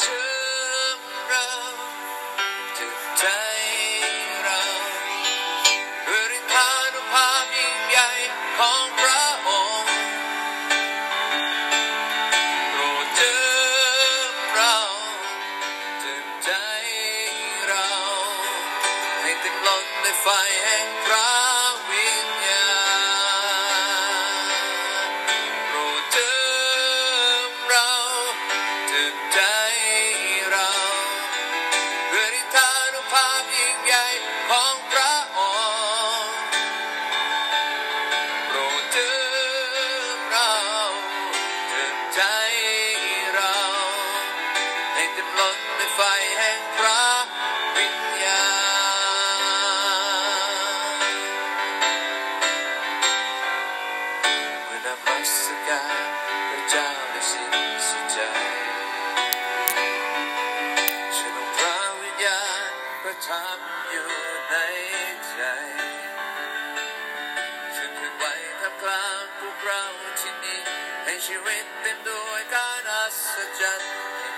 เอยู่ในใจช่วยเคลื่อนไหวท่ามกลางพวกเราที่นี่ให้ชีวิตเต็มด้วยการอัศจรรย์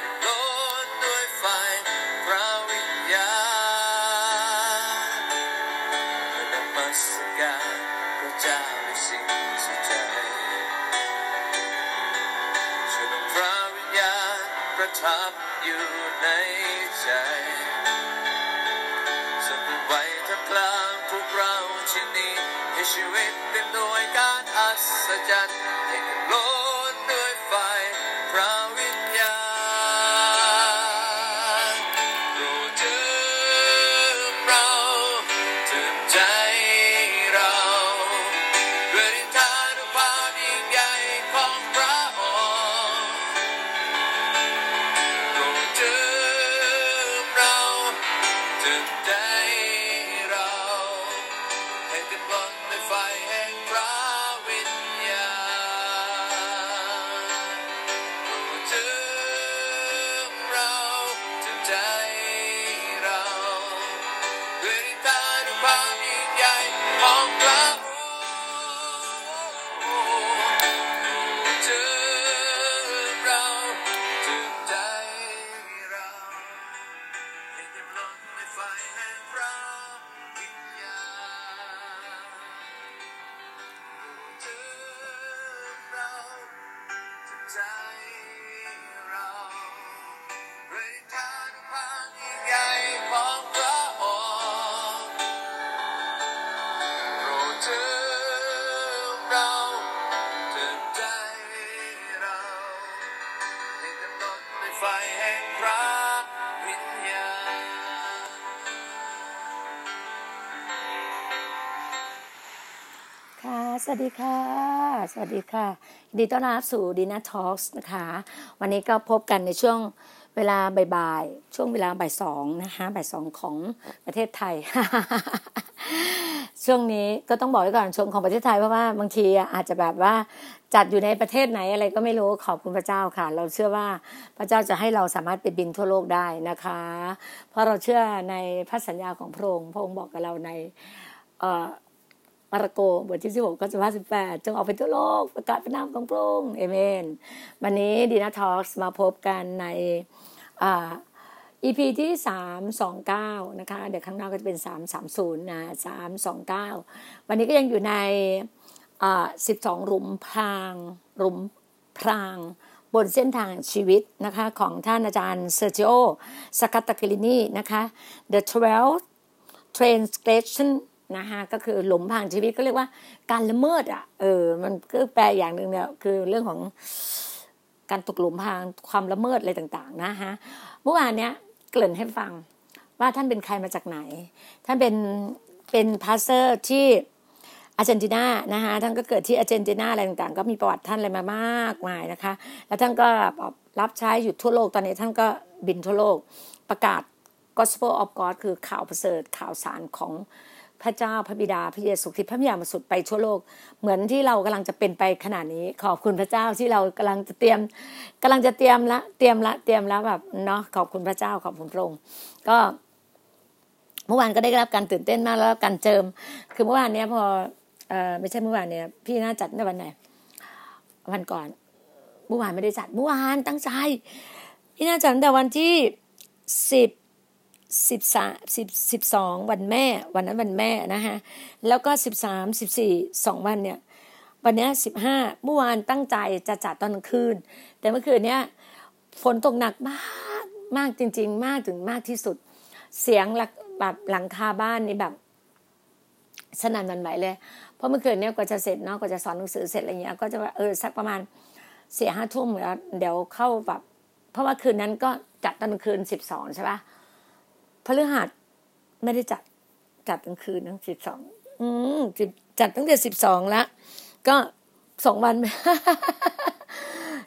ให้ชีวิตเต็มด้ว สวัสดีค่ะ สวัสดีค่ะยินดีต้อนรับสู่ดีน่าทอล์กนะคะ วันนี้ก็พบกันในช่วงเวลาบ่ายๆ ช่วงเวลาบ่ายสองนะคะบ่ายสองของประเทศไทย ช่วงนี้ก็ต้องบอกไว้ก่อนช่วงของประเทศไทยเพราะว่าบางทีอาจจะแบบว่าจัดอยู่ในประเทศไหนอะไรก็ไม่รู้ขอบคุณพระเจ้าค่ะ เราเชื่อว่าพระเจ้าจะให้เราสามารถไปบินทั่วโลกได้นะคะ เพราะเราเชื่อในพระสัญญาของพระองค์พระองค์บอกกับเราในเอ่อ มาระโกบทที่16ข้อ58จงออกไปทั่วโลกประกาศพระนามของพระองค์เอเมน วันนี้ดีนาทอล์กมาพบกันในอ่า EP ที่ 329 นะคะ เดี๋ยวข้างหน้าก็จะเป็น 330 นะ 329 วันนี้ก็ยังอยู่ใน 12 หลุมพราง หลุมพราง บนเส้นทางชีวิตนะคะ ของท่านอาจารย์เซอร์จิโอสกัตตากลินีนะคะ The 12 transgression นะคะก็คือหลุมพรางชีวิตก็เรียกว่าการละเมิดอะเออ มันก็แปลอย่างหนึ่งเนี่ยคือเรื่องของการตกหลุมพรางความละเมิดอะไรต่าง ๆ นะฮะเมื่อวานเนี้ยเกริ่นให้ฟังว่าท่านเป็นใครมาจากไหน ท่านเป็นเป็น pastor ที่อาร์เจนตินานะคะท่านก็เกิดที่อาร์เจนตินาอะไรต่างๆ ก็มีประวัติท่านอะไรมามากมายนะคะ แล้วท่านก็รับใช้อยู่ทั่วโลกตอนนี้ท่านก็บินทั่วโลกประกาศ Gospel of God คือข่าวประเสริฐข่าวสารของ พระเจ้าพระบิดาพระเยซูคริสต์พระมิยามาสุดไปทั่วโลก เหมือนที่เรากำลังจะเป็นไปขนาดนี้ ขอบคุณพระเจ้าที่เรากำลังจะเตรียมกำลังจะเตรียมละเตรียมละเตรียมแล้วแบบเนาะขอบคุณพระเจ้าขอบคุณพระองค์ก็เมื่อวานก็ได้รับการตื่นเต้นมากแล้วการเจิม คือเมื่อวานเนี้ยพอเออไม่ใช่เมื่อวานเนี่ยพี่น่าจัดในวันไหนวันก่อนเมื่อวานไม่ได้จัดเมื่อวานตั้งใจพี่น่าจัดแต่วันที่สิบ สิบสามสิบสิบสองวันแม่ วันนั้นวันแม่นะคะแล้วก็สิบสามสิบสี่สองวันเนี่ย วันนี้สิบห้าเมื่อวานตั้งใจจะจัดตอนกลางคืน แต่เมื่อคืนเนี้ยฝนตกหนักมากมากจริง ๆ มากถึงมากที่สุด เสียงแบบหลังคาบ้านนี่แบบสนั่นวันไหวเลย เพราะเมื่อคืนเนี้ยก็จะเสร็จเนาะก็จะสอนหนังสือเสร็จอะไรเงี้ย ก็จะเออสักประมาณเสียห้าทุ่มแล้วเดี๋ยวเข้าแบบเพราะว่าคืนนั้นก็จัดตอนกลางคืนสิบสองใช่ปะ พฤหัสไม่ได้จัดจัดกลางคืนทั้งสิบสองอืมจัดตั้งแต่สิบสองแล้วก็สองวัน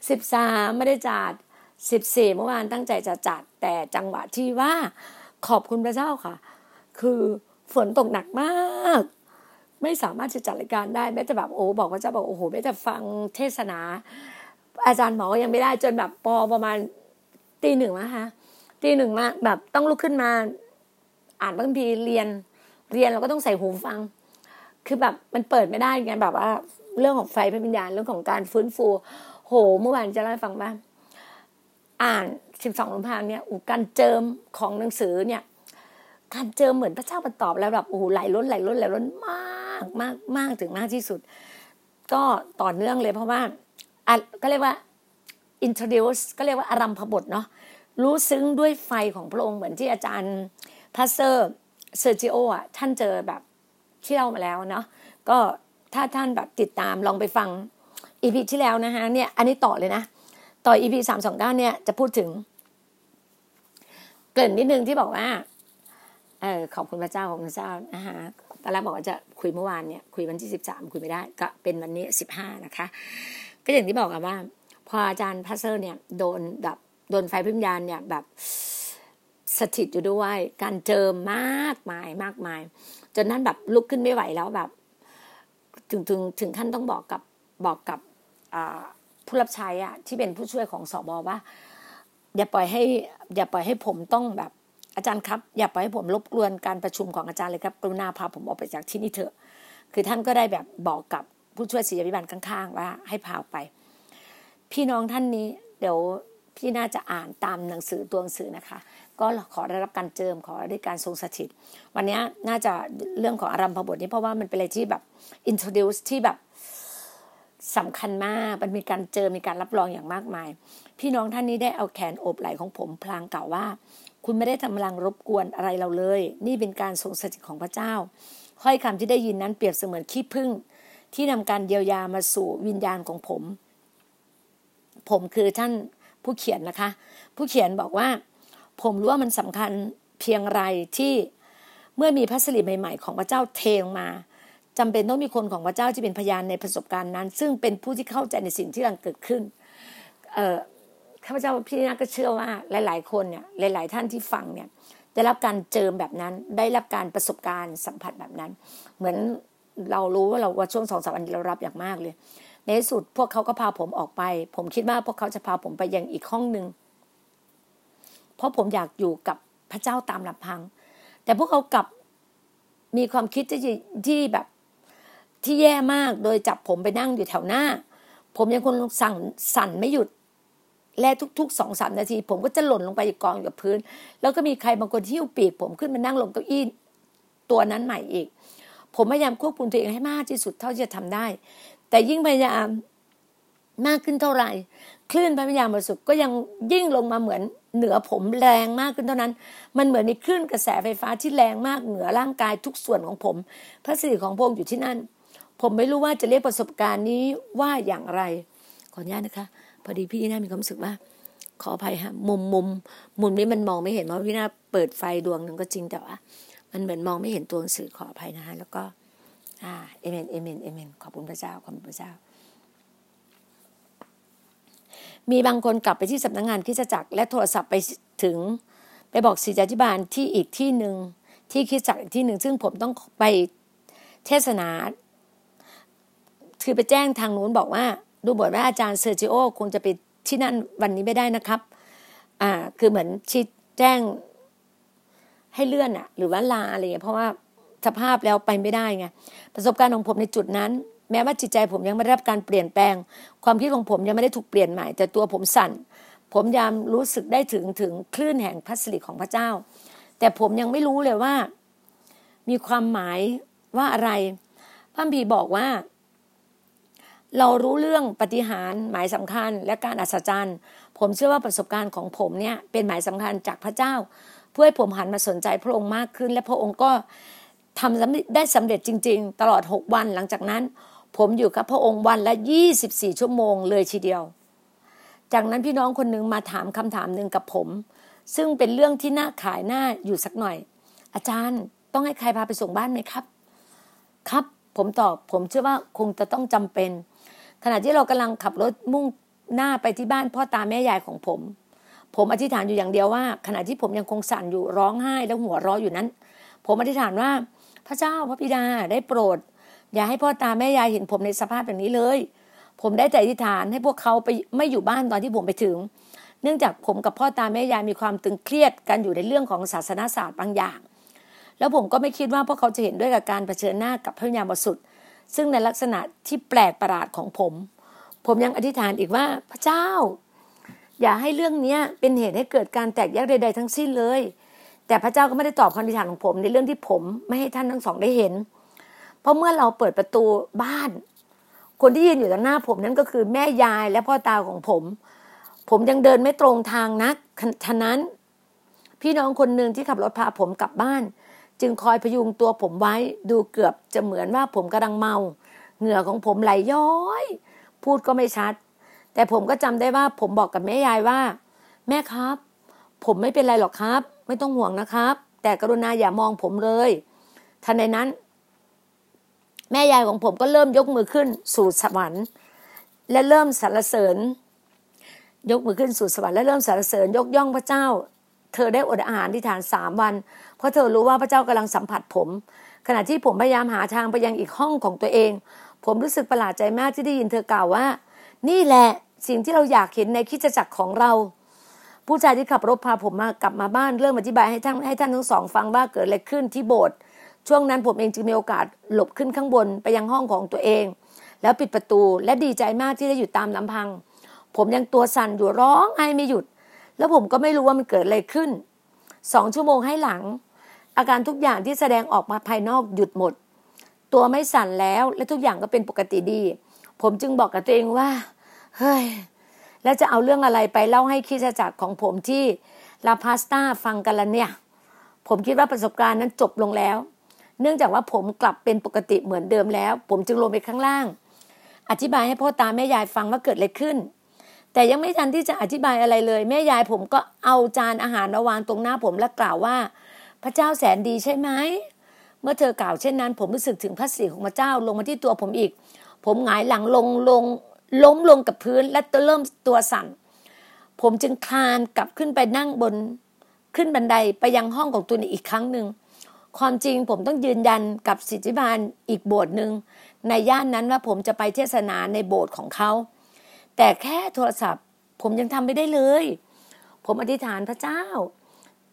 สิบสามไม่ได้จัดสิบสี่เมื่อวานตั้งใจจะจัด แต่จังหวะที่ว่าขอบคุณพระเจ้าค่ะ คือฝนตกหนักมาก ไม่สามารถจะจัดรายการได้แม้แต่แบบโอ้บอกว่าจะบอกโอ้โหแม้แต่ฟังเทศนา อาจารย์หมอยังไม่ได้จนแบบปอประมาณตีหนึ่งนะคะ ตีหนึ่งมาแบบต้องลุกขึ้นมา อ่านบางทีเรียน เรียนเราก็ต้องใส่หูฟัง คือแบบมันเปิดไม่ได้ไงแบบว่า เรื่องของไฟพระวิญญาณเรื่องของการฟื้นฟู โห เมื่อวานจะเล่าให้ฟังว่าอ่านสิบสองลมพางเนี่ยการเจิมของหนังสือเนี่ย การเจิมเหมือนพระเจ้ามันตอบแล้วแบบโอ้โหไหลล้นไหลล้นไหลล้นมากมากมากถึงมากที่สุด ก็ต่อเนื่องเลยเพราะว่าอะก็เรียกว่า introduce ก็เรียกว่าอารัมพบทเนาะ รู้ซึ้งด้วยไฟของพระองค์เหมือนที่อาจารย์พาสเซอร์เซอร์จิโออะท่านเจอแบบที่เล่ามาแล้วเนาะก็ถ้าท่านแบบติดตามลองไปฟัง EP ที่แล้วนะคะเนี่ยอันนี้ต่อเลยนะ ต่อ EP สามสองเก้าเนี่ยจะพูดถึง เกริ่นนิดนึงที่บอกว่าเออขอบคุณพระเจ้าขอบคุณพระเจ้านะคะตอนแรกบอกว่าจะคุยเมื่อวานเนี่ยคุยวันที่สิบสามคุยไม่ได้ ก็เป็นวันนี้สิบห้านะคะ ก็อย่างที่บอกกันว่า พออาจารย์ pastor เนี่ยโดนแบบ โดนไฟพิมยานเนี่ยแบบสถิตอยู่ด้วย การเจิมมากมายมากมาย จนนั้นแบบลุกขึ้นไม่ไหวแล้วแบบ ถึงถึงถึงขั้นต้องบอกกับบอกกับผู้รับใช้อะที่เป็นผู้ช่วยของสอบอว่า อย่าปล่อยให้ อย่าปล่อยให้ผมต้องแบบอาจารย์ครับ อย่าปล่อยให้ผมรบกวนการประชุมของอาจารย์เลยครับ กรุณาพาผมออกไปจากที่นี่เถอะ คือท่านก็ได้แบบบอกกับผู้ช่วยศิลปิบันข้างๆ ว่าให้พาไป พี่น้องท่านนี้ เดี๋ยว พี่น่าจะอ่านตามหนังสือตัวหนังสือนะคะ ก็ขอได้รับการเจิมขอได้การทรงสถิต วันนี้น่าจะเรื่องของอารัมพบทนี้เพราะว่ามันเป็นอะไรที่แบบ introduce ที่แบบสำคัญมาก มันมีการเจอมีการรับรองอย่างมากมาย พี่น้องท่านนี้ได้เอาแขนโอบไหล่ของผมพลางกล่าวว่า คุณไม่ได้ทำลังรบกวนอะไรเราเลย นี่เป็นการทรงสถิตของพระเจ้าค่อยคำที่ได้ยินนั้นเปรียบเสมือนขี้พึ่งที่นำการเยียวยามาสู่วิญญาณของผม ผมคือท่าน ผู้เขียนนะคะ ผู้เขียนบอกว่า ผมรู้ว่ามันสำคัญเพียงไรที่เมื่อมีพระสิริใหม่ ๆ ของพระเจ้าเทลงมาจำเป็นต้องมีคนของพระเจ้าที่เป็นพยานในประสบการณ์นั้น ซึ่งเป็นผู้ที่เข้าใจในสิ่งที่กำลังเกิดขึ้นเอ่อข้าพเจ้าพี่นาก็เชื่อว่าหลาย ๆ คนเนี่ยหลาย ๆ ท่านที่ฟังเนี่ยได้รับการเจิมแบบนั้น ได้รับการประสบการณ์สัมผัสแบบนั้น เหมือนเรารู้ว่าเราว่าช่วงสองสามวันเรารับอย่างมากเลย ในที่สุดพวกเขาก็พาผมออกไป ผมคิดว่าพวกเขาจะพาผมไปยังอีกห้องหนึ่งเพราะผมอยากอยู่กับพระเจ้าตามลำพัง แต่พวกเขากลับมีความคิดที่ที่แบบที่แย่มากโดยจับผมไปนั่งอยู่แถวหน้า ผมยังคงสั่งสั่นไม่หยุด และทุกๆสองสามนาที ผมก็จะหล่นลงไปกองอยู่กับพื้น แล้วก็มีใครบางคนที่อยู่ปีก ผมขึ้นมานั่งลงเก้าอี้ตัวนั้นใหม่อีก ผมพยายามควบคุมตัวเองให้มากที่สุดเท่าที่จะทำได้ แต่ยิ่งพยายามมากขึ้นเท่าไหร่ คลื่นพระวิญญาณบริสุทธิ์ก็ยังยิ่งลงมาเหมือนเหนือผมแรงมากขึ้นเท่านั้น มันเหมือนมีคลื่นกระแสไฟฟ้าที่แรงมากเหนือร่างกายทุกส่วนของผม พระสิริของพระองค์อยู่ที่นั่น ผมไม่รู้ว่าจะเรียกประสบการณ์นี้ว่าอย่างไร ขออนุญาตนะคะ พอดีพี่น่ามีความรู้สึกว่า ขออภัยฮะมุมมุมมุมนี้มันมองไม่เห็นเพราะพี่น่าเปิดไฟดวงหนึ่งก็จริงแต่ว่า มันเหมือนมองไม่เห็นตัวหนังสือขออภัยนะคะแล้วก็ อ่าเอเมนเอเมนเอเมนขอบคุณพระเจ้าขอบคุณพระเจ้า มีบางคนกลับไปที่สำนักงงานคิดจักรและโทรศัพท์ไปถึงไปบอกศิษยาธิบาลที่อีกที่หนึ่งที่คิดจักรอีกที่หนึ่งซึ่งผมต้องไปเทศนาคือไปแจ้งทางนู้นบอกว่า ดูบทว่าอาจารย์เซอร์จิโอคงจะไปที่นั่นวันนี้ไม่ได้นะครับ อ่า คือเหมือนชี้แจ้งให้เลื่อนอะหรือว่าลาอะไรเงี้ยเพราะว่า สภาพแล้วไปไม่ได้ไงประสบการณ์ของผมในจุดนั้น แม้ว่าจิตใจผมยังไม่ได้รับการเปลี่ยนแปลง ความคิดของผมยังไม่ได้ถูกเปลี่ยนใหม่ แต่ตัวผมสั่น ผมยามรู้สึกได้ถึงถึงคลื่นแห่งพระสิริของพระเจ้า แต่ผมยังไม่รู้เลยว่า มีความหมายว่าอะไรพระพีบอกว่า เรารู้เรื่องปฏิหารหมายสำคัญ และการอัศจรรย์ ผมเชื่อว่าประสบการณ์ของผมเนี่ยเป็นหมายสำคัญจากพระเจ้า เพื่อให้ผมหันมาสนใจพระองค์มากขึ้น และพระองค์ก็ ทำได้สำเร็จจริง ๆ ตลอดหกวันหลังจากนั้น ผมอยู่กับพระองค์วันละยี่สิบสี่ชั่วโมงเลยทีเดียว จากนั้นพี่น้องคนหนึ่งมาถามคำถามหนึ่งกับผม ซึ่งเป็นเรื่องที่น่าขายหน้าอยู่สักหน่อย อาจารย์ต้องให้ใครพาไปส่งบ้านไหมครับ ครับ ผมตอบผมเชื่อว่าคงจะต้องจำเป็น ขณะที่เรากำลังขับรถมุ่งหน้าไปที่บ้านพ่อตาแม่ยายของผม ผมอธิษฐานอยู่อย่างเดียวว่า ขณะที่ผมยังคงสั่นอยู่ร้องไห้และหัวเร้ออยู่นั้น ผมอธิษฐานว่า พระเจ้าพระบิดาได้โปรด อย่าให้พ่อตาแม่ยายเห็นผมในสภาพแบบนี้เลย ผมได้แต่อธิษฐานให้พวกเขาไปไม่อยู่บ้านตอนที่ผมไปถึง เนื่องจากผมกับพ่อตาแม่ยายมีความตึงเครียดกันอยู่ในเรื่องของศาสนาศาสตร์บางอย่าง แล้วผมก็ไม่คิดว่าพวกเขาจะเห็นด้วยกับการเผชิญหน้ากับพระญาณบสุทธิ์ซึ่งในลักษณะที่แปลกประหลาดของผม ผมยังอธิษฐานอีกว่าพระเจ้า อย่าให้เรื่องนี้เป็นเหตุให้เกิดการแตกแยกใด ๆ ทั้งสิ้นเลย แต่พระเจ้าก็ไม่ได้ตอบคำอธิษฐานของผม ในเรื่องที่ผมไม่ให้ท่านทั้งสองได้เห็น เพราะเมื่อเราเปิดประตูบ้าน คนที่ยืนอยู่ต่างหน้าผมนั้นก็คือแม่ยายและพ่อตาของผม ผมยังเดินไม่ตรงทางนักฉะนั้น พี่น้องคนหนึ่งที่ขับรถพาผมกลับบ้าน จึงคอยพยุงตัวผมไว้ดูเกือบจะเหมือนว่าผมกำลังเมา เหงื่อของผมไหลย้อย พูดก็ไม่ชัด แต่ผมก็จำได้ว่าผมบอกกับแม่ยายว่า แม่ครับ ผมไม่เป็นไรหรอกครับ ไม่ต้องห่วงนะครับ แต่กรุณาอย่ามองผมเลยทันในนั้น แม่ยายของผมก็เริ่มยกมือขึ้นสู่สวรรค์ และเริ่มสรรเสริญ ยกมือขึ้นสู่สวรรค์และเริ่มสรรเสริญยกย่องพระเจ้า เธอได้อดอาหารที่ฐานสามวัน เพราะเธอรู้ว่าพระเจ้ากำลังสัมผัสผม ขณะที่ผมพยายามหาทางไปยังอีกห้องของตัวเอง ผมรู้สึกประหลาดใจมากที่ได้ยินเธอกล่าวว่า นี่แหละสิ่งที่เราอยากเห็นในคิดจักรของเรา ผู้ชายที่ขับรถพาผมมากลับมาบ้านเริ่มอธิบายให้ท่านให้ท่านทั้งสองฟังว่าเกิดอะไรขึ้นที่โบสถ์ช่วงนั้นผมเองจึงมีโอกาสหลบขึ้นข้างบนไปยังห้องของตัวเอง แล้วปิดประตูและดีใจมากที่ได้อยู่ตามลำพัง ผมยังตัวสั่นอยู่ร้องไห้ไม่หยุด แล้วผมก็ไม่รู้ว่ามันเกิดอะไรขึ้นสองชั่วโมงให้หลัง อาการทุกอย่างที่แสดงออกมาภายนอกหยุดหมด ตัวไม่สั่นแล้วและทุกอย่างก็เป็นปกติดี ผมจึงบอกกับตัวเองว่า เฮ้ย แล้วจะเอาเรื่องอะไรไปเล่าให้คิดจักรของผมที่ลาพาสตาฟังกันละเนี่ย ผมคิดว่าประสบการณ์นั้นจบลงแล้ว เนื่องจากว่าผมกลับเป็นปกติเหมือนเดิมแล้ว ผมจึงลงไปข้างล่าง อธิบายให้พ่อตาแม่ยายฟังว่าเกิดอะไรขึ้น แต่ยังไม่ทันที่จะอธิบายอะไรเลย แม่ยายผมก็เอาจานอาหารมาวางตรงหน้าผมและกล่าวว่า พระเจ้าแสนดีใช่ไหมเมื่อเธอกล่าวเช่นนั้น ผมรู้สึกถึงพระสิริของพระเจ้าลงมาที่ตัวผมอีก ผมหงายหลังลงลง ล้มลงกับพื้นและเริ่มตัวสั่น ผมจึงคลานกลับขึ้นไปนั่งบนขึ้นบันไดไปยังห้องของตัวอีกครั้งหนึ่ง ความจริงผมต้องยืนยันกับสิทธิบาลอีกโบสถ์หนึ่งในย่านนั้นว่าผมจะไปเทศนาในโบสถ์ของเขา แต่แค่โทรศัพท์ ผมยังทำไม่ได้เลย ผมอธิษฐานพระเจ้า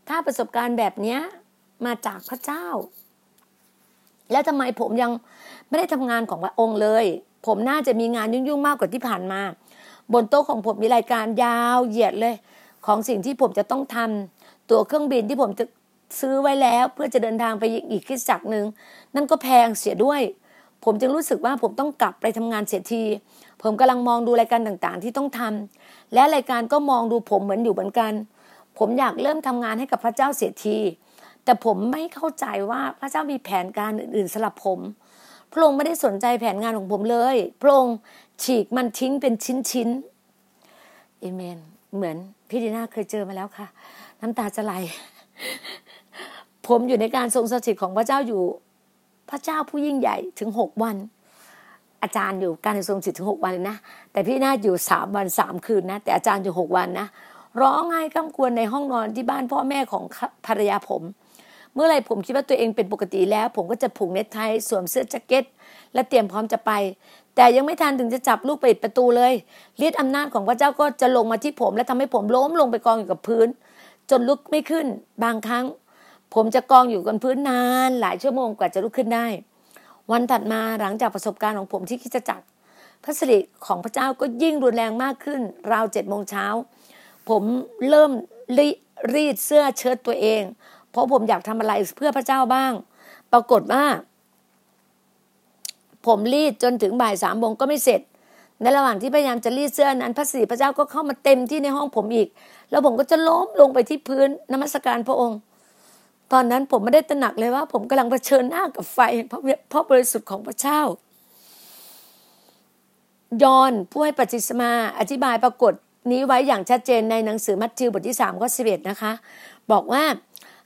ถ้าประสบการณ์แบบนี้มาจากพระเจ้า แล้วทำไมผมยังไม่ได้ทำงานของพระองค์เลย ผมน่าจะมีงานยุ่งๆมากกว่าที่ผ่านมา บนโต๊ะของผมมีรายการยาวเหยียดเลย ของสิ่งที่ผมจะต้องทำตัวเครื่องบินที่ผมจะซื้อไว้แล้วเพื่อจะเดินทางไปอีกคิดจักหนึ่งนั่นก็แพงเสียด้วย ผมจึงรู้สึกว่าผมต้องกลับไปทำงานเสียที ผมกำลังมองดูรายการต่างๆ ที่ต้องทำและรายการก็มองดูผมเหมือนอยู่เหมือนกัน ผมอยากเริ่มทำงานให้กับพระเจ้าเสียที แต่ผมไม่เข้าใจว่าพระเจ้ามีแผนการอื่นๆสำหรับผม พระองค์ไม่ได้สนใจแผนงานของผมเลย พระองค์ฉีกมันทิ้งเป็นชิ้นๆเอเมน เหมือนพี่ดีนาเคยเจอมาแล้วค่ะ น้ำตาจะไหล ผมอยู่ในการทรงสถิตของพระเจ้าอยู่ พระเจ้าผู้ยิ่งใหญ่ถึงหกวัน อาจารย์อยู่การทรงสถิตถึงหกวันเลยนะ แต่พี่นาอยู่สามวันสามคืนนะ แต่อาจารย์อยู่หกวันนะ ร้องไห้ก้ำกวนในห้องนอนที่บ้านพ่อแม่ของภรรยาผม เมื่อไรผมคิดว่าตัวเองเป็นปกติแล้ว ผมก็จะผูกเนตไทสวมเสื้อแจ็คเก็ต และเตรียมพร้อมจะไป แต่ยังไม่ทันถึงจะจับลูกไปปิดประตูเลยฤทธิ์อำนาจของพระเจ้าก็จะลงมาที่ผม และทำให้ผมล้มลงไปกองอยู่กับพื้น จนลุกไม่ขึ้น บางครั้ง ผมจะกองอยู่กันพื้นนานหลายชั่วโมงกว่าจะลุกขึ้นได้ วันถัดมาหลังจากประสบการณ์ของผมที่คิดจะจักพระสิริของพระเจ้าก็ยิ่งรุนแรงมากขึ้น ราวเจ็ดโมงเช้าผมเริ่มรีรีดเสื้อเชิ้ตตัวเอง เพราะผมอยากทำอะไรเพื่อพระเจ้าบ้าง ปรากฏว่า ผมรีดจนถึงบ่ายสามโมงก็ไม่เสร็จ ในระหว่างที่พยายามจะรีดเสื้อนั้นพระสิริพระเจ้าก็เข้ามาเต็มที่ในห้องผมอีก แล้วผมก็จะล้มลงไปที่พื้นนมัสการพระองค์ ตอนนั้นผมไม่ได้ตระหนักเลยว่า ผมกำลังเผชิญหน้ากับไฟเพราะเพราะบริสุทธิ์ของพระเจ้ายอนผู้ให้ปฏิสมาอธิบายปรากฏนี้ไว้อย่างชัดเจนในหนังสือมัทธิวบทที่3ข้อ11นะคะ บอกว่า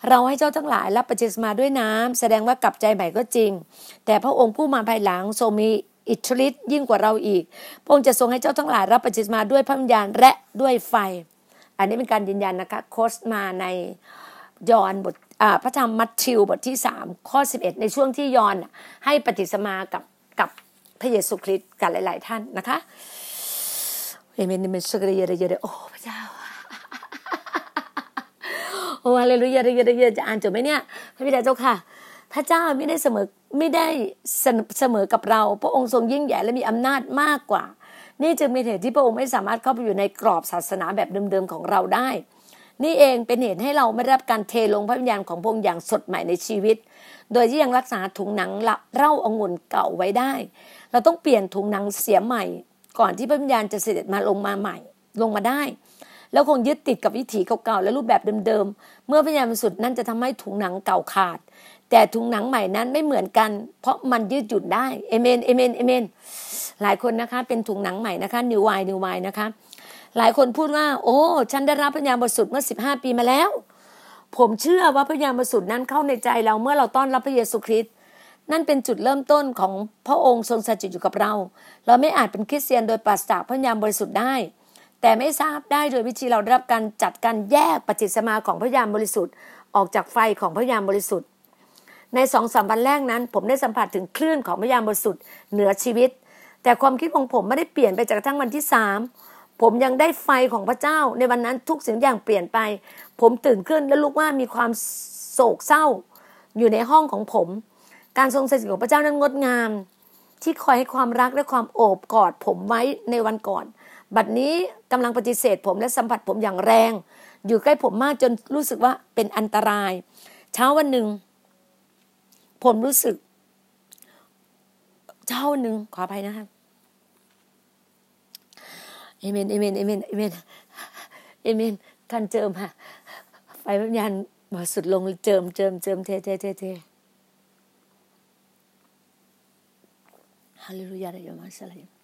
เราให้เจ้าทั้งหลายรับปฏิสมาด้วยน้ำแสดงว่ากลับใจใหม่ก็จริง แต่พระองค์ผู้มาภายหลังทรงมีอิทธิฤทธิ์ยิ่งกว่าเราอีก พระองค์จะทรงให้เจ้าทั้งหลายรับปฏิสมาด้วยพระวิญญาณและด้วยไฟ อันนี้เป็นการยืนยันนะคะโคสมาในยอนบทพระธรรมมัทธิวบทที่ 3 ข้อ 11 ในช่วงที่ยอนให้ปฏิสมากับกับพระเยซูคริสต์กับหลาย ๆ ท่านนะคะเอเมนเอเมนสกเรเยเรเยเรโอ้พระเจ้า ฮาเลลูยาเรเยเรเยจะอ่านจบไหมเนี่ย พระบิดาเจ้าค่ะ พระเจ้าไม่ได้เสมอไม่ได้เสมอกับเรา พระองค์ทรงยิ่งใหญ่และมีอำนาจมากกว่า นี่จึงเป็นเหตุที่พระองค์ไม่สามารถเข้าไปอยู่ในกรอบศาสนาแบบเดิมๆของเราได้ นี่เองเป็นเหตุให้เราไม่ได้รับการเทลงพระวิญญาณของพระองค์อย่างสดใหม่ในชีวิต โดยที่ยังรักษาถุงหนังเล่าองุ่นเก่าไว้ได้ เราต้องเปลี่ยนถุงหนังเสียใหม่ ก่อนที่พระวิญญาณจะเสด็จมาลงมาใหม่ ลงมาได้ แล้วคงยึดติดกับวิถีเก่าๆและรูปแบบเดิมๆ เมื่อพระวิญาณบริสุทธิ์นั้นจะทำให้ถุงหนังเก่าขาด แต่ถุงหนังใหม่นั้นไม่เหมือนกัน เพราะมันยืดหยุ่นได้เอเมนเอเมนเอเมนหลายคนนะคะ เป็นถุงหนังใหม่นะคะนิวไวนิวไวนะคะ หลายคนพูดว่า โอ้ ฉันได้รับพระญาณบริสุทธิ์เมื่อสิบห้าปีมาแล้ว ผมเชื่อว่าพระญาณบริสุทธิ์นั้นเข้าในใจเราเมื่อเราต้อนรับพระเยซูคริสต์นั่นเป็นจุดเริ่มต้นของพระองค์ทรงสถิตอยู่กับเรา เราไม่อาจเป็นคริสเตียนโดยปราศจากพระญาณบริสุทธิ์ได้ แต่ไม่ทราบได้โดยวิธีเราได้รับการจัดการแยกปฏิสมาของพระญาณบริสุทธิ์ ออกจากไฟของพระญาณบริสุทธิ์ ในสองสามวันแรกนั้น ผมได้สัมผัสถึงคลื่นของพระญาณบริสุทธิ์เหนือชีวิต แต่ความคิดของผมไม่ได้เปลี่ยนไปจากทั้งวันที่สามผมยังได้ไฟของพระเจ้าในวันนั้นทุกสิ่งอย่างเปลี่ยนไป ผมตื่นขึ้นและลูกว่ามีความโศกเศร้า อยู่ในห้องของผม การทรงสถิตของพระเจ้านั้นงดงาม ที่คอยให้ความรักและความโอบกอดผมไว้ในวันก่อน บัดนี้กำลังปฏิเสธผมและสัมผัสผมอย่างแรง อยู่ใกล้ผมมากจนรู้สึกว่าเป็นอันตราย เช้าวันหนึ่ง ผมรู้สึก เช้าวันหนึ่งขออภัยนะคะเอเมนเอเมนเอเมนเอเมนเอเมนท่านเจิมค่ะไฟวิญญาณบริสุทธิ์ลงเจิมเจิมเจิมเทเทเทเทฮาเลลูยาเรยมาสลาย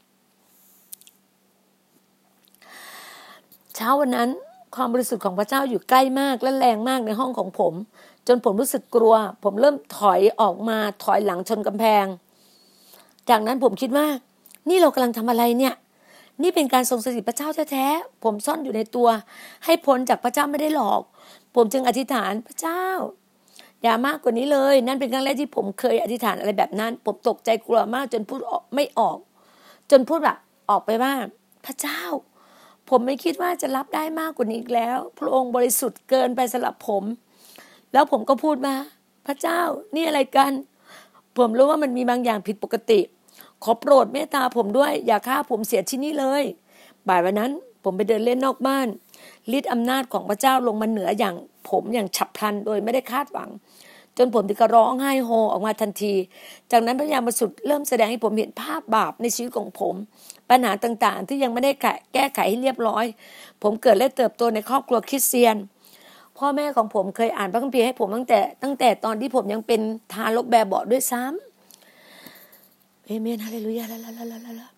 ช้าวันนั้นความบริสุทธิ์ของพระเจ้าอยู่ใกล้มากและแรงมากในห้องของผม จนผมรู้สึกกลัว ผมเริ่มถอยออกมาถอยหลังชนกำแพง จากนั้นผมคิดว่า นี่เรากำลังทำอะไรเนี่ย นี่เป็นการทรงสถิตพระเจ้าแท้ๆผมซ่อนอยู่ในตัว ให้พ้นจากพระเจ้าไม่ได้หลอก ผมจึงอธิษฐานพระเจ้า อย่ามากกว่านี้เลย นั่นเป็นครั้งแรกที่ผมเคยอธิษฐานอะไรแบบนั้น ผมตกใจกลัวมากจนพูดไม่ออก จนพูดแบบออกไปว่าพระเจ้า ผมไม่คิดว่าจะรับได้มากกว่านี้อีกแล้ว พระองค์บริสุทธิ์เกินไปสำหรับผม แล้วผมก็พูดมา พระเจ้านี่อะไรกัน ผมรู้ว่ามันมีบางอย่างผิดปกติ ขอโปรดเมตตาผมด้วย อย่าฆ่าผมเสียที่นี่เลย บ่ายวันนั้นผมไปเดินเล่นนอกบ้านฤทธิ์อำนาจของพระเจ้าลงมาเหนืออย่างผมอย่างฉับพลันโดยไม่ได้คาดหวัง จนผมถึงกับร้องไห้โฮออกมาทันที จากนั้นพระยามาสุดเริ่มแสดงให้ผมเห็นภาพบาปในชีวิตของผม ปัญหาต่างๆ ที่ยังไม่ได้แก้ไขให้เรียบร้อย ผมเกิดและเติบโตในครอบครัวคริสเตียน พ่อแม่ของผมเคยอ่านพระคัมภีร์ให้ผมตั้งแต่ตั้งแต่ตอนที่ผมยังเป็นทารกแบเบาะด้วยซ้ำเอเมนฮาเลลูยาลาลาลาลา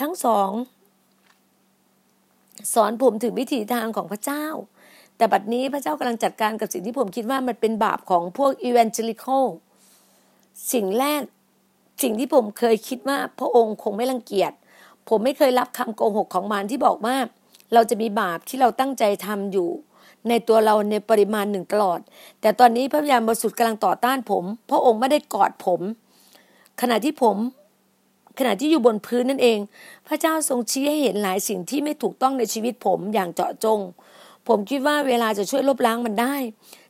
ทั้งสอง สอนผมถึงวิถีทางของพระเจ้า แต่บัดนี้พระเจ้ากำลังจัดการกับสิ่งที่ผมคิดว่ามันเป็นบาปของพวก evangelic สิ่งแรกสิ่งที่ผมเคยคิดว่าพระองค์คงไม่รังเกียจ ผมไม่เคยรับคำโกหกของมารที่บอกว่า เราจะมีบาปที่เราตั้งใจทำอยู่ ในตัวเราในปริมาณหนึ่งตลอด แต่ตอนนี้พระวิญญาณบริสุทธิ์กำลังต่อต้านผม พระองค์ไม่ได้กอดผม ขณะที่ผม ขณะที่อยู่บนพื้นนั่นเอง พระเจ้าทรงชี้ให้เห็นหลายสิ่งที่ไม่ถูกต้องในชีวิตผมอย่างเจาะจง ผมคิดว่าเวลาจะช่วยลบล้างมันได้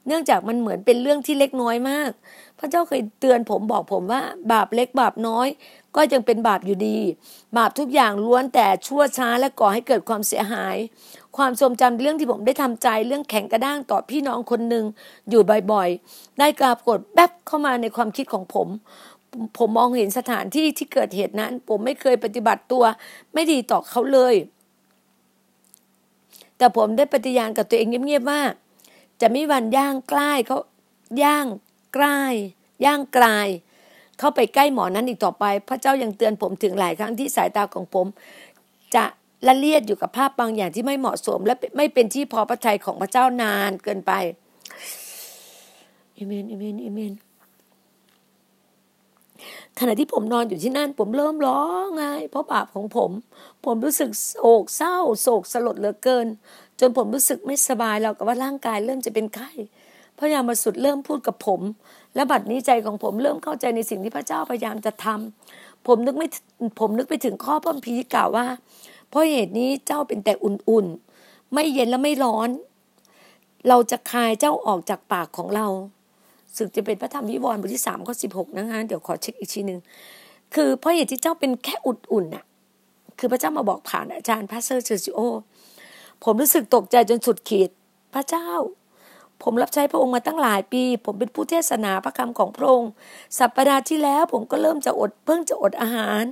เนื่องจากมันเหมือนเป็นเรื่องที่เล็กน้อยมาก พระเจ้าเคยเตือนผมบอกผมว่า บาปเล็กบาปน้อย ก็ยังเป็นบาปอยู่ดี บาปทุกอย่างล้วนแต่ชั่วช้าและก่อให้เกิดความเสียหาย ความทรงจำเรื่องที่ผมได้ทำใจเรื่องแข็งกระด้างต่อพี่น้องคนหนึ่งอยู่บ่อยๆ ได้กราบกดแป๊บเข้ามาในความคิดของผมผมมองเห็นสถานที่ที่เกิดเหตุนั้น ผมไม่เคยปฏิบัติตัว ไม่ดีต่อเขาเลย แต่ผมได้ปฏิญาณกับตัวเองเงียบๆว่า จะไม่วันย่างใกล้เขาย่างใกล้ย่างกลายเข้าไปใกล้หมอนั้นอีกต่อไป พระเจ้ายังเตือนผมถึงหลายครั้งที่สายตาของผม จะละเลียดอยู่กับภาพบางอย่างที่ไม่เหมาะสม และไม่เป็นที่พอพระทัยของพระเจ้านานเกินไปเอเมนเอเมนเอเมนขณะที่ผมนอนอยู่ที่นั่น ผมเริ่มร้องไห้เพราะบาปของผม ผมรู้สึกโศกเศร้า โศกสลดเหลือเกิน จนผมรู้สึกไม่สบายแล้วกับว่าร่างกายเริ่มจะเป็นไข้พระยามาสุดเริ่มพูดกับผม และบัดนี้ใจของผมเริ่มเข้าใจในสิ่งที่พระเจ้าพยายามจะทำผมนึกไม่ผมนึกไปถึงข้อพระพีกล่าวว่า เพราะเหตุนี้เจ้าเป็นแต่อุ่นๆ ไม่เย็นและไม่ร้อน เราจะคายเจ้าออกจากปากของเราสึกจะเป็นพระธรรมวิวรณ์บทที่สามข้อสิบหกนะคะเดี๋ยวขอเช็คอีกทีหนึ่งคือเพราะเหตุที่เจ้าเป็นแค่อุ่นๆน่ะ คือพระเจ้ามาบอกผ่านอาจารย์ pastor เซอร์จิโอ ผมรู้สึกตกใจจนสุดขีด พระเจ้า ผมรับใช้พระองค์มาตั้งหลายปี ผมเป็นผู้เทศนาพระคำของพระองค์ สัปดาห์ที่แล้ว ผมก็เริ่มจะอดเพิ่งจะอดอาหาร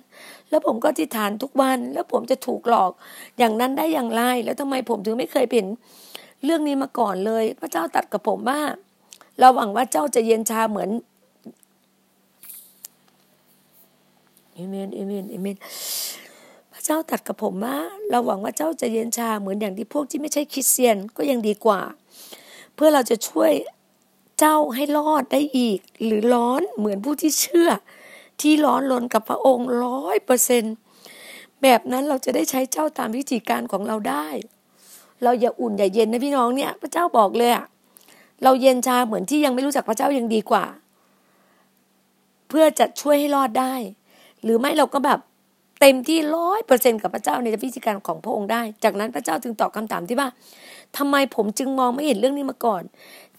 แล้วผมก็อธิษฐานทุกวัน แล้วผมจะถูกหลอกอย่างนั้นได้อย่างไร แล้วทำไมผมถึงไม่เคยเห็นเรื่องนี้มาก่อนเลย พระเจ้าตรัสกับผมว่า เราหวังว่าเจ้าจะเย็นชาเหมือนเอเมนเอเมนเอเมน จ้าตัดกับผมว่า เราหวังว่าเจ้าจะเย็นชาเหมือนอย่างที่พวกที่ไม่ใช่คริสเตียนก็ยังดีกว่า เพื่อเราจะช่วยเจ้าให้รอดได้อีก หรือร้อนเหมือนผู้ที่เชื่อ ที่ร้อนลนกับพระองค์ร้อยเปอร์เซนแบบนั้นเราจะได้ใช้เจ้าตามวิธีการของเราได้ เราอย่าอุ่นอย่าเย็นนะพี่น้องเนี่ย พระเจ้าบอกเลยอะเราเย็นชาเหมือนที่ยังไม่รู้จักพระเจ้ายังดีกว่า เพื่อจะช่วยให้รอดได้ หรือไม่เราก็แบบ เต็มที่ร้อยเปอร์เซ็นกับพระเจ้าในวิธีการของพระองค์ได้ จากนั้นพระเจ้าจึงตอบคำถามที่ว่าทำไมผมจึงมองไม่เห็นเรื่องนี้มาก่อน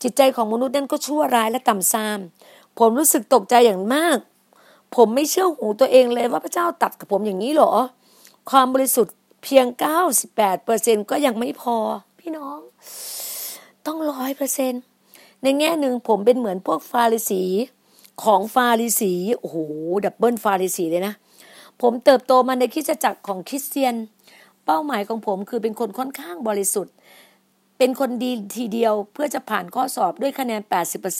จิตใจของมนุษย์นั้นก็ชั่วร้ายและต่ำทราม ผมรู้สึกตกใจอย่างมาก ผมไม่เชื่อหูตัวเองเลยว่าพระเจ้าตัดกับผมอย่างนี้หรอ ความบริสุทธิ์เพียงเก้าสิบแปดเปอร์เซ็นก็ยังไม่พอ พี่น้อง ต้องร้อยเปอร์เซ็นต์ในแง่หนึ่งผมเป็นเหมือนพวกฟาริสีของฟาริสีโอ้โหดับเบิลฟาริสีเลยนะ ผมเติบโตมาในคริสตจักรของคริสเตียน เป้าหมายของผมคือเป็นคนค่อนข้างบริสุทธิ์ เป็นคนดีทีเดียวเพื่อจะผ่านข้อสอบด้วยคะแนน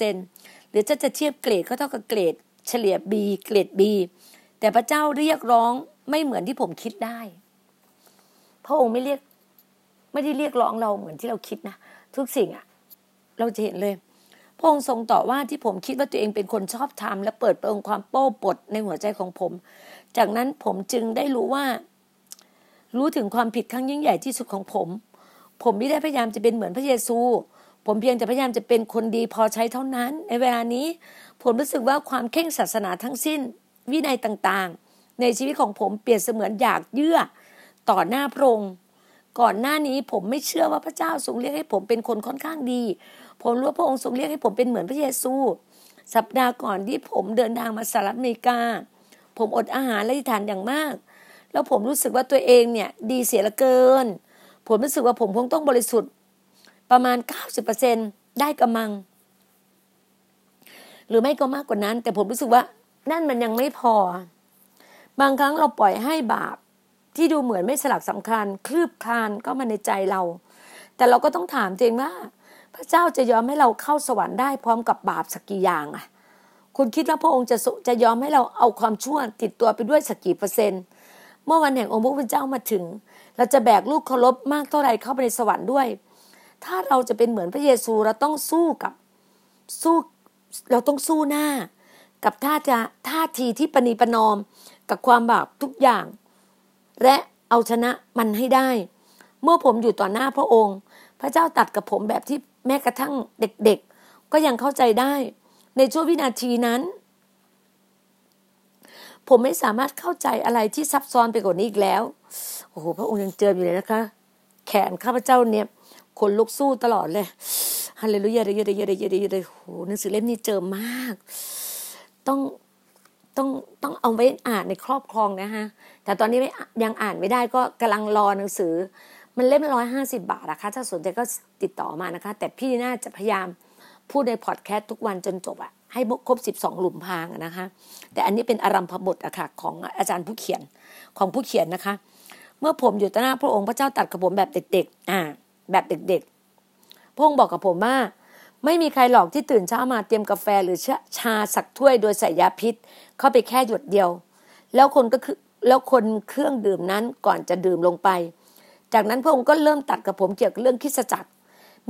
80%หรือจะจะเทียบเกรดก็เท่ากับเกรด เฉลี่ย B เกรด B แต่พระเจ้าเรียกร้องไม่เหมือนที่ผมคิดได้ พระองค์ไม่เรียกไม่ได้เรียกร้องเราเหมือนที่เราคิดนะทุกสิ่งอะเราจะเห็นเลยพระองค์ทรงต่อว่าที่ผมคิดว่าตัวเองเป็นคนชอบธรรมและเปิดเผยความโป้ปดในหัวใจของผม จากนั้นผมจึงได้รู้ว่า รู้ถึงความผิดครั้งยิ่งใหญ่ที่สุดของผม ผมไม่ได้พยายามจะเป็นเหมือนพระเยซู ผมเพียงแต่พยายามจะเป็นคนดีพอใช้เท่านั้น ในเวลานี้ ผมรู้สึกว่าความเข่งศาสนาทั้งสิ้น วินัยต่างๆ ในชีวิตของผมเปลี่ยนเสมือนอยากเยื่อต่อหน้าพระองค์ก่อนหน้านี้ผมไม่เชื่อว่าพระเจ้าทรงเรียกให้ผมเป็นคนค่อนข้างดี ผมรู้ว่าพระองค์ทรงเรียกให้ผมเป็นเหมือนพระเยซู สัปดาห์ก่อนที่ผมเดินทางมาสหรัฐอเมริกา ผมอดอาหารและทานอย่างมาก แล้วผมรู้สึกว่าตัวเองเนี่ย ดีเสียละเกิน ผมรู้สึกว่าผมคงต้องบริสุทธิ์ ประมาณ 90%ได้กำมัง หรือไม่ก็มากกว่านั้น แต่ผมรู้สึกว่านั่นมันยังไม่พอ บางครั้งเราปล่อยให้บาปที่ดูเหมือนไม่สลักสำคัญ คลืบคลานก็มาในใจเรา แต่เราก็ต้องถามเองว่า พระเจ้าจะยอมให้เราเข้าสวรรค์ได้พร้อมกับบาปสักกี่อย่างอะ คุณคิดว่าพระองค์จะจะยอมให้เราเอาความชั่วติดตัวไปด้วยสักกี่เปอร์เซ็นต์ เมื่อวันแห่งองค์พระผู้เป็นเจ้ามาถึง เราจะแบกลูกเคารพมากเท่าไรเข้าไปในสวรรค์ด้วย ถ้าเราจะเป็นเหมือนพระเยซูเราต้องสู้กับสู้เราต้องสู้หน้า กับท่าจะท่าทีที่ปณีประนอมกับความบาปทุกอย่าง และเอาชนะมันให้ได้ เมื่อผมอยู่ต่อหน้าพระองค์ พระเจ้าตัดกับผมแบบที่แม้กระทั่งเด็กๆ ก็ยังเข้าใจได้ ในช่วงวินาทีนั้น ผมไม่สามารถเข้าใจอะไรที่ซับซ้อนไปกว่านี้อีกแล้ว โอ้โห พระองค์ยังเจออยู่เลยนะคะ แขนข้าพเจ้าเนี่ยขนลุกสู้ตลอดเลยฮาเลลูยาเลยเลยเลยเลยเลยโหหนังสือเล่มนี้เจอมาก ต้องต้องต้องเอาไว้อ่านในครอบครองนะฮะ แต่ตอนนี้ยังอ่านไม่ได้ก็กำลังรอหนังสือ มันเล่มร้อยห้าสิบาทนะคะ ถ้าสนใจก็ติดต่อมานะคะ แต่พี่น่าจะพยายาม พูดในพอดแคสต์ทุกวันจนจบอะให้ครบสิบสองหลุมพรางนะคะ แต่อันนี้เป็นอารัมพบทอะค่ะของอาจารย์ผู้เขียนของผู้เขียนนะคะ เมื่อผมอยู่ต่อหน้าพระองค์พระเจ้าตัดกับผมแบบเด็กๆอ่า แบบเด็กๆพระองค์บอกกับผมว่า ไม่มีใครหลอกที่ตื่นเช้ามาเตรียมกาแฟหรือชาสักถ้วยโดยใส่ยาพิษ เข้าไปแค่หยดเดียว แล้วคนก็คือแล้วคนเครื่องดื่มนั้นก่อนจะดื่มลงไป จากนั้นพระองค์ก็เริ่มตัดกับผมเกี่ยวกับเรื่องคิดจักร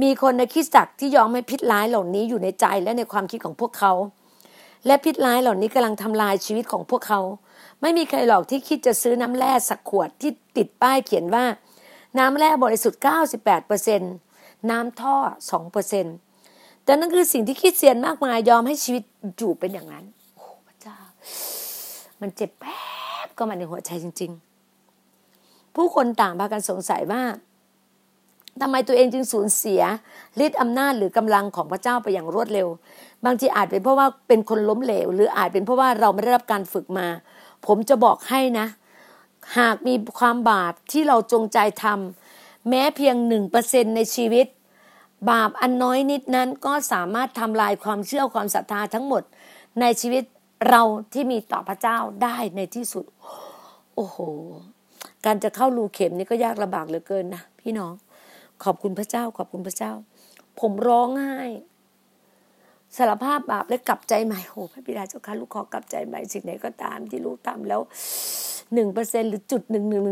มีคนในคิดจักรที่ยอมให้พิษร้ายเหล่านี้อยู่ในใจและในความคิดของพวกเขา และพิษร้ายเหล่านี้กำลังทำลายชีวิตของพวกเขา ไม่มีใครหลอกที่คิดจะซื้อน้ำแร่สักขวดที่ติดป้ายเขียนว่า น้ำแร่บริสุทธิ์ 98เปอร์เซ็นน้ำท่อ2เปอร์เซ็นแต่นั่นคือสิ่งที่คิดเสียนมากมายยอมให้ชีวิตอยู่เป็นอย่างนั้น โอ้พระเจ้า มันเจ็บแป๊บก็มาในหัวใจจริง ๆ ผู้คนต่างพากันสงสัยว่า ทำไมตัวเองจึงสูญเสียฤทธิ์อำนาจหรือกำลังของพระเจ้าไปอย่างรวดเร็ว บางทีอาจเป็นเพราะว่าเป็นคนล้มเหลว หรืออาจเป็นเพราะว่าเราไม่ได้รับการฝึกมา ผมจะบอกให้นะ หากมีความบาปที่เราจงใจทำแม้เพียงหนึ่งเปอร์เซ็นในชีวิต บาปอันน้อยนิดนั้นก็สามารถทำลายความเชื่อความศรัทธาทั้งหมดในชีวิตเราที่มีต่อพระเจ้าได้ในที่สุด โอ้โห การจะเข้ารูเข็มนี่ก็ยากลำบากเหลือเกินนะพี่น้อง ขอบคุณพระเจ้า ขอบคุณพระเจ้า ผมร้องไห้สารภาพบาปและกลับใจใหม่โอ้พระบิดาเจ้าค่ะลูกขอกลับใจใหม่สิ่งไหนก็ตามที่ลูกทำแล้วหนึ่งเปอร์เซ็นหรือจุดหนึ่งหนึ่ง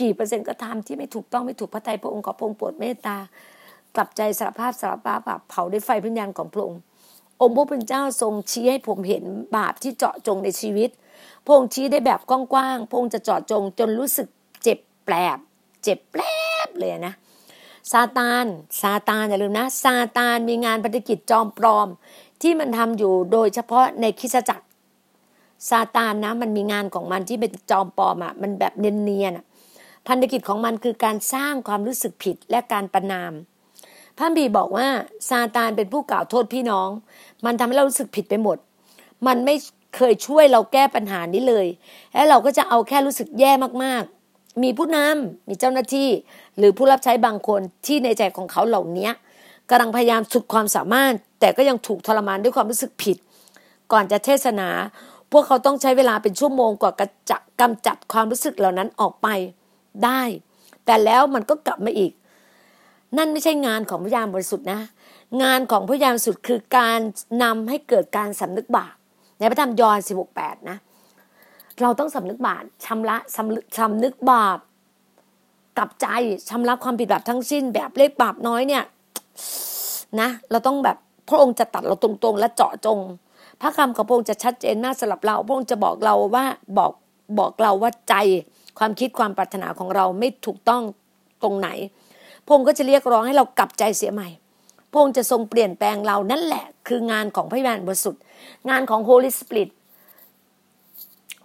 กี่เปอร์เซ็นต์ก็ตามที่ไม่ถูกต้องไม่ถูกพระทัยพระองค์ขอพระองค์โปรดเมตตากลับใจสารภาพสารภาพบาปเผาด้วยไฟพิญญาณของพระองค์องค์พระเป็นเจ้าทรงชี้ให้ผมเห็นบาปที่เจาะจงในชีวิตพระองค์ชี้ได้แบบกว้างๆพระองค์จะเจาะจงจนรู้สึกเจ็บแปลบ เจ็บแปลบเลยนะ ซาตานซาตานอย่าลืมนะซาตานมีงานปฏิกิจจอมปลอม ที่มันทำอยู่โดยเฉพาะในคิสจักรซาตานนะมันมีงานของมันที่เป็นจอมปลอมอะมันแบบเนียนๆพันธกิจของมันคือการสร้างความรู้สึกผิดและการประนามพระบีบอกว่าซาตานเป็นผู้กล่าวโทษพี่น้อง มันทำให้เรารู้สึกผิดไปหมด มันไม่เคยช่วยเราแก้ปัญหานี้เลย และเราก็จะเอาแค่รู้สึกแย่มากๆ มีผู้นำมีเจ้าหน้าที่ หรือผู้รับใช้บางคนที่ในใจของเขาเหล่านี้กำลังพยายามสุดความสามารถ แต่ก็ยังถูกทรมานด้วยความรู้สึกผิด ก่อนจะเทศนา พวกเขาต้องใช้เวลาเป็นชั่วโมงกว่ากจะกำจัดความรู้สึกเหล่านั้นออกไปได้ แต่แล้วมันก็กลับมาอีก นั่นไม่ใช่งานของพยามบริสุทธิ์นะ งานของพยามบริสุทธิ์คือการนำให้เกิดการสำนึกบาปในพระธรรมยอห์นสิบหกแปดนะเราต้องสำนึกบาปชำระสำสำนึกบาป กลับใจชำระความผิดบาปทั้งสิ้น แบบเล็กบาปน้อยเนี่ยนะ เราต้องแบบพระองค์จะตัดเราตรงๆ และเจาะจง พระคำของพระองค์จะชัดเจนมากสำหรับเรา พระองค์จะบอกเราว่าบอกบอกเราว่าใจความคิดความปรารถนาของเราไม่ถูกต้องตรงไหน พระองค์ก็จะเรียกร้องให้เรากลับใจเสียใหม่ พระองค์จะทรงเปลี่ยนแปลงเรานั่นแหละ คืองานของพระวิญญาณบริสุทธิ์งานของ Holy Spirit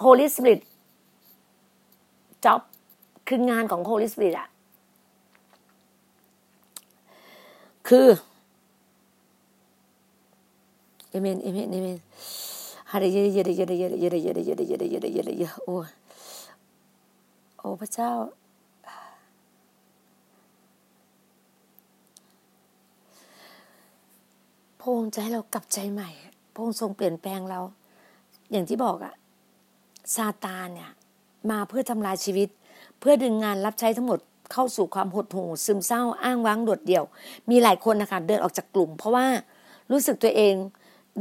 Holy Spirit job คืองานของ Holy Spirit อะคือเอเมนเอเมนเอเมนฮาเรเยเยเยเยเยเยเยเยเยเยเยเยเยเยเยโอ้โอ้พระเจ้า พระองค์จะให้เรากลับใจใหม่ พระองค์ทรงเปลี่ยนแปลงเรา อย่างที่บอกอะซาตานเนี่ย มาเพื่อทำลายชีวิต เพื่อดึงงานรับใช้ทั้งหมดเข้าสู่ความหดหู่ซึมเศร้าอ้างว้างโดดเดี่ยว มีหลายคนนะคะเดินออกจากกลุ่ม เพราะว่ารู้สึกตัวเอง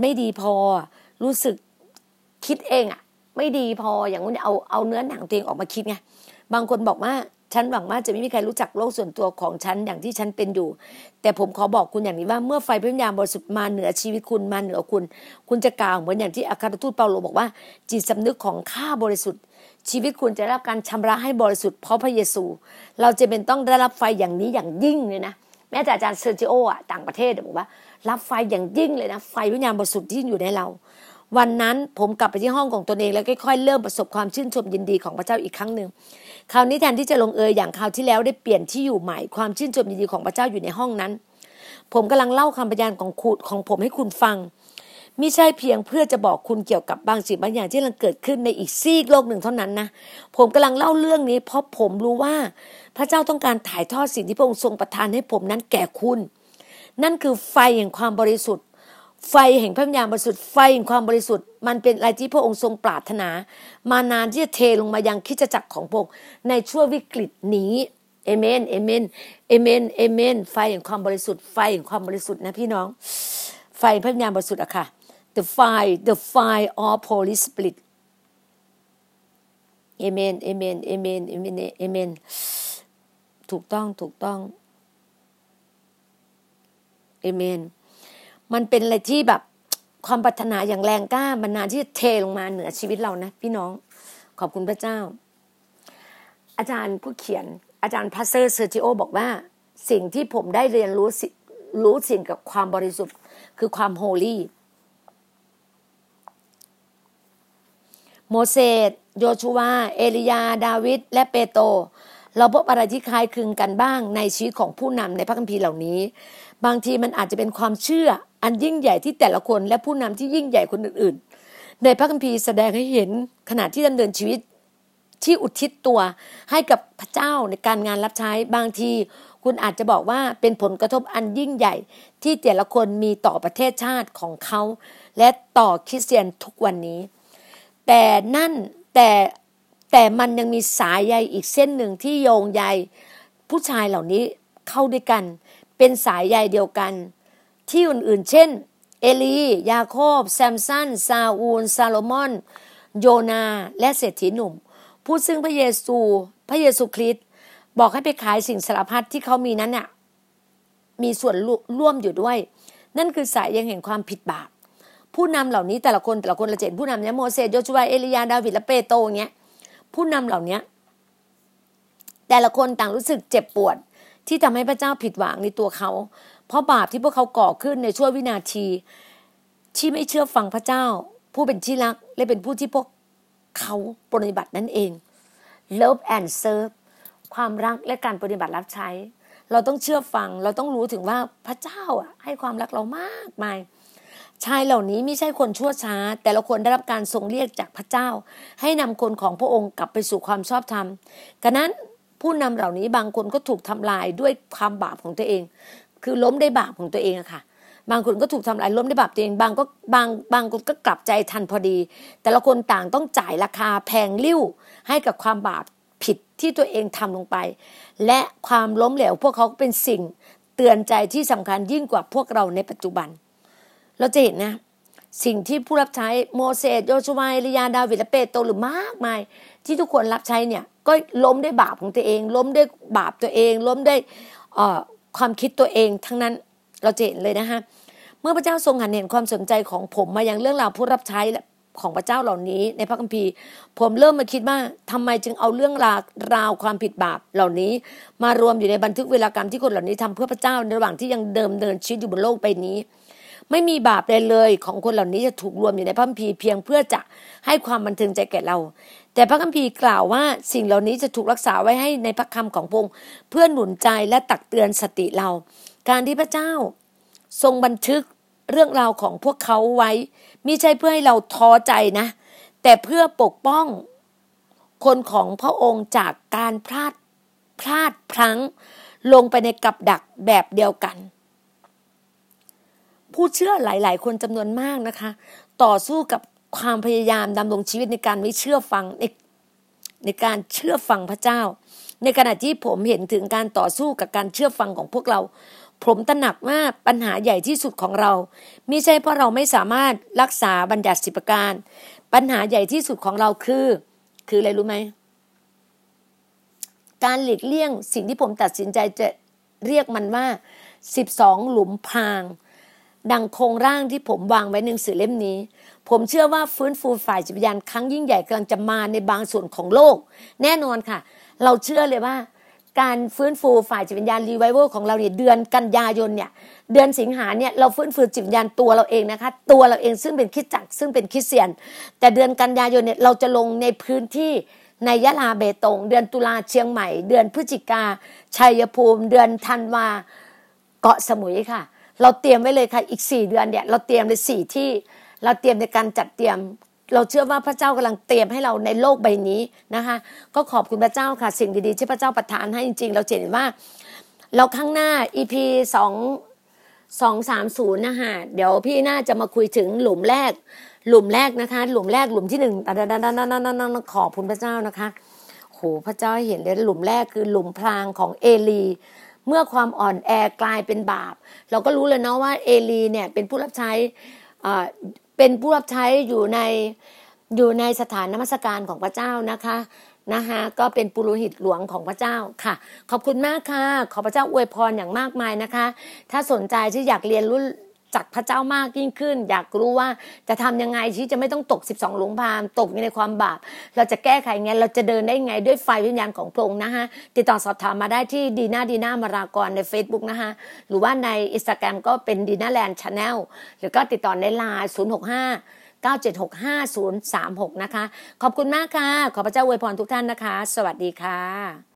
ไม่ดีพอ รู้สึกคิดเองอะไม่ดีพออย่างนู้นเอาเอาเนื้อหนังตัวเองออกมาคิดไงบางคนบอกว่าฉันหวังว่าจะไม่มีใครรู้จักโลกส่วนตัวของฉันอย่างที่ฉันเป็นอยู่ แต่ผมขอบอกคุณอย่างนี้ว่าเมื่อไฟพระวิญญาณบริสุทธิ์มาเหนือชีวิตคุณมาเหนือคุณ คุณจะกล่าวเหมือนอย่างที่อัครทูตเปาโลบอกว่า จิตสำนึกของข้าบริสุทธิ์ ชีวิตคุณจะได้รับการชำระให้บริสุทธิ์เพราะพระเยซู เราจำเป็นต้องได้รับไฟอย่างนี้อย่างยิ่งเลยนะแม้แต่อาจารย์เซอร์จิโออะต่างประเทศบอกว่า รับไฟอย่างยิ่งเลยนะไฟวิญญาณบริสุทธิ์ที่อยู่ในเรา วันนั้นผมกลับไปที่ห้องของตนเองแล้วค่อยๆเริ่มประสบความชื่นชมยินดีของพระเจ้าอีกครั้งหนึ่งคราวนี้แทนที่จะลงเอยอย่างคราวที่แล้วได้เปลี่ยนที่อยู่ใหม่ความชื่นชมยินดีของพระเจ้าอยู่ในห้องนั้น ผมกำลังเล่าคำพยานของคุณของผมให้คุณฟัง มิใช่เพียงเพื่อจะบอกคุณเกี่ยวกับบางสิ่งบางอย่างที่กำลังเกิดขึ้นในอีกซีกโลกหนึ่งเท่านั้นนะ ผมกำลังเล่าเรื่องนี้ เพราะผมรู้ว่าพระเจ้าต้องการถ่ายทอดสิ่งที่พระองค์ทรงประทานให้ผมนั้นแก่คุณ นั่นคือไฟแห่งความบริสุทธิ์ ไฟแห่งพระวิญญาณบริสุทธิ์ ไฟแห่งความบริสุทธิ์ มันเป็นอะไรที่พระองค์ทรงปรารถนา มานานที่จะเทลงมายังคิดจักรของพระองค์ในช่วงวิกฤตนี้เอเมน เอเมน เอเมน เอเมน ไฟแห่งความบริสุทธิ์ ไฟแห่งความบริสุทธิ์นะพี่น้อง ไฟพระวิญญาณบริสุทธิ์อะค่ะ the fire the fire of Holy Spirit Amen Amen Amen Amen Amen ถูกต้องถูกต้อง Amen มันเป็นอะไรที่แบบความปรารถนาอย่างแรงกล้ามันนานที่จะเทลงมาเหนือชีวิตเรานะ พี่น้องขอบคุณพระเจ้า อาจารย์ผู้เขียน อาจารย์ pastor เซอร์จิโอบอกว่า สิ่งที่ผมได้เรียนรู้รู้สิ่งกับความบริสุทธิ์ คือความ holy โมเสสโยชูวา เอลียา ดาวิด และเปโตรเราพบอะไรที่คล้ายคลึงกันบ้างในชีวิตของผู้นำในพระคัมภีร์เหล่านี้ บางทีมันอาจจะเป็นความเชื่ออันยิ่งใหญ่ที่แต่ละคนและผู้นำที่ยิ่งใหญ่คนอื่น ๆ ในพระคัมภีร์แสดงให้เห็นขณะที่ดำเนินชีวิตที่อุทิศตัวให้กับพระเจ้าในการงานรับใช้บางที คุณอาจจะบอกว่าเป็นผลกระทบอันยิ่งใหญ่ ที่แต่ละคนมีต่อประเทศชาติของเขา และต่อคริสเตียนทุกวันนี้ แต่นั่นแต่แต่มันยังมีสายใยอีกเส้นหนึ่งที่โยงใย ผู้ชายเหล่านี้เข้าด้วยกัน เป็นสายใยเดียวกัน ที่อื่นๆ เช่น เอลี ยาโคบ แซมสัน ซาอูล ซาโลมอน โยนา และเศรษฐีหนุ่ม ผู้ซึ่งพระเยซู พระเยซูคริสต์บอกให้ไปขายสิ่งสารพัดที่เขามีนั้นน่ะมีส่วนร่วมอยู่ด้วย นั่นคือสายยังแห่งความผิดบาป ผู้นำเหล่านี้แต่ละคนแต่ละคนเราเห็นผู้นำเนี้ยโมเสสโยชูวาเอลียาดาวิดและเปโตรเงี้ยผู้นำเหล่านี้แต่ละคนต่างรู้สึกเจ็บปวด ที่ทำให้พระเจ้าผิดหวังในตัวเขา เพราะบาปที่พวกเขาก่อขึ้นในช่วงวินาทีที่ไม่เชื่อฟังพระเจ้า ผู้เป็นที่รัก และเป็นผู้ที่พวกเขาปฏิบัตินั่นเอง love and serve ความรักและการปฏิบัติรับใช้ เราต้องเชื่อฟัง เราต้องรู้ถึงว่าพระเจ้าอะให้ความรักเรามากมาย ชายเหล่านี้ไม่ใช่คนชั่วช้า แต่ละคนได้รับการทรงเรียกจากพระเจ้า ให้นำคนของพระองค์กลับไปสู่ความชอบธรรมกระนั้นผู้นำเหล่านี้บางคนก็ถูกทำลายด้วยความบาปของตัวเอง คือล้มได้บาปของตัวเองอะค่ะ บางคนก็ถูกทำลายล้มได้บาปตัวเอง บางก็บางบางคนก็กลับใจทันพอดี แต่ละคนต่างต้องจ่ายราคาแพงลิ้วให้กับความบาปผิดที่ตัวเองทำลงไป และความล้มเหลวพวกเขาเป็นสิ่งเตือนใจที่สำคัญยิ่งกว่าพวกเราในปัจจุบัน เราจะเห็นนะ สิ่งที่ผู้รับใช้โมเสสโยชูวาเอลียาดาวิดและเปโตรหรือมากมาย ที่ทุกคนรับใช้เนี่ย ก็ล้มได้บาปของตัวเอง ล้มได้บาปตัวเอง ล้มได้ความคิดตัวเองทั้งนั้นเราจะเห็นเลยนะฮะเมื่อพระเจ้าทรงหันเห็นความสนใจของผมมายังเรื่องราวผู้รับใช้ของพระเจ้าเหล่านี้ ในพระคัมภีร์ ผมเริ่มมาคิดว่าทำไมจึงเอาเรื่องราวราวความผิดบาปเหล่านี้ มารวมอยู่ในบันทึกเวลากรรมที่คนเหล่านี้ทำเพื่อพระเจ้าในระหว่างที่ยังเดิมเดินชีวิตอยู่บนโลกใบนี้ ไม่มีบาปใดเลยของคนเหล่านี้จะถูกรวมอยู่ในพระคัมภีร์เพียงเพื่อจะให้ความบันเทิงใจแก่เรา แต่พระคัมภีร์กล่าวว่าสิ่งเหล่านี้จะถูกรักษาไว้ให้ในพระคำของพระองค์เพื่อหนุนใจและตักเตือนสติเรา การที่พระเจ้าทรงบันทึกเรื่องราวของพวกเขาไว้มิใช่เพื่อให้เราท้อใจนะ แต่เพื่อปกป้องคนของพระองค์จากการพลาดพลาดพลั้งลงไปในกับดักแบบเดียวกัน ผู้เชื่อหลาย ๆ คนจำนวนมากนะคะ ต่อสู้กับความพยายามดำรงชีวิตในการไม่เชื่อฟังในในการเชื่อฟังพระเจ้า ในขณะที่ผมเห็นถึงการต่อสู้กับการเชื่อฟังของพวกเรา ผมตระหนักว่าปัญหาใหญ่ที่สุดของเราไม่ใช่เพราะเราไม่สามารถรักษาบัญญัติสิบประการ ปัญหาใหญ่ที่สุดของเราคือ คืออะไรรู้ไหมการหลีกเลี่ยงสิ่งที่ผมตัดสินใจจะเรียกมันว่าสิบสองหลุมพราง ดังโครงร่างที่ผมวางไว้ในหนังสือเล่มนี้ ผมเชื่อว่าฟื้นฟูฝ่ายจิตวิญญาณครั้งยิ่งใหญ่กำลังจะมาในบางส่วนของโลก แน่นอนค่ะ เราเชื่อเลยว่า การฟื้นฟูฝ่ายจิตวิญญาณรีไวเวอร์ของเราเนี่ยเดือนกันยายนเนี่ยเดือนสิงหาเนี่ยเราฟื้นฟูจิตวิญญาณตัวเราเองนะคะ ตัวเราเองซึ่งเป็นคริสตจักรซึ่งเป็นคริสเตียน แต่เดือนกันยายนเนี่ยเราจะลงในพื้นที่ในยะลาเบตง เดือนตุลาเชียงใหม่ เดือนพฤศจิกาชัยภูมิ เดือนธันวาเกาะสมุยค่ะ เราเตรียมไว้เลยค่ะอีกสี่เดือนเนี่ยเราเตรียมเลยสี่ที่เราเตรียมในการจัดเตรียม เราเชื่อว่าพระเจ้ากำลังเตรียมให้เราในโลกใบนี้นะคะก็ขอบคุณพระเจ้าค่ะ สิ่งดีๆที่พระเจ้าประทานให้จริง ๆ เราเห็นว่า เราข้างหน้า EP สองสองสามศูนย์นะคะเดี๋ยวพี่น่าจะมาคุยถึงหลุมแรก หลุมแรกนะคะ หลุมแรกหลุมที่หนึ่งขอบคุณพระเจ้านะคะโหพระเจ้าเห็นเลยหลุมแรกคือหลุมพรางของเอลี เมื่อความอ่อนแอกลายเป็นบาป เราก็รู้เลยเนาะว่าเอลีเนี่ยเป็นผู้รับใช้เป็นผู้รับใช้อยู่ในอยู่ในสถานนมัสการของพระเจ้านะคะนะคะก็เป็นปุโรหิตหลวงของพระเจ้าค่ะ ขอบคุณมากค่ะ ขอพระเจ้าอวยพรอย่างมากมายนะคะ ถ้าสนใจที่อยากเรียนรู้ จากพระเจ้ามากยิ่งขึ้น อยากรู้ว่าจะทำยังไงที่จะไม่ต้องตก 12 หลงพามตกในความบาป เราจะแก้ไขไงเราจะเดินได้ไงด้วยไฟวิญญาณของพระองค์นะคะติดต่อสอบถามมาได้ที่ดีน่าดีน่ามารากรใน Facebook นะคะหรือว่าในอินสตาแกรมก็เป็นดีน่าแลนด์ชาแนลหรือก็ติดต่อในไลน์065 9765036 นะคะ ขอบคุณมากค่ะ ขอพระเจ้าอวยพรทุกท่านนะคะ สวัสดีค่ะ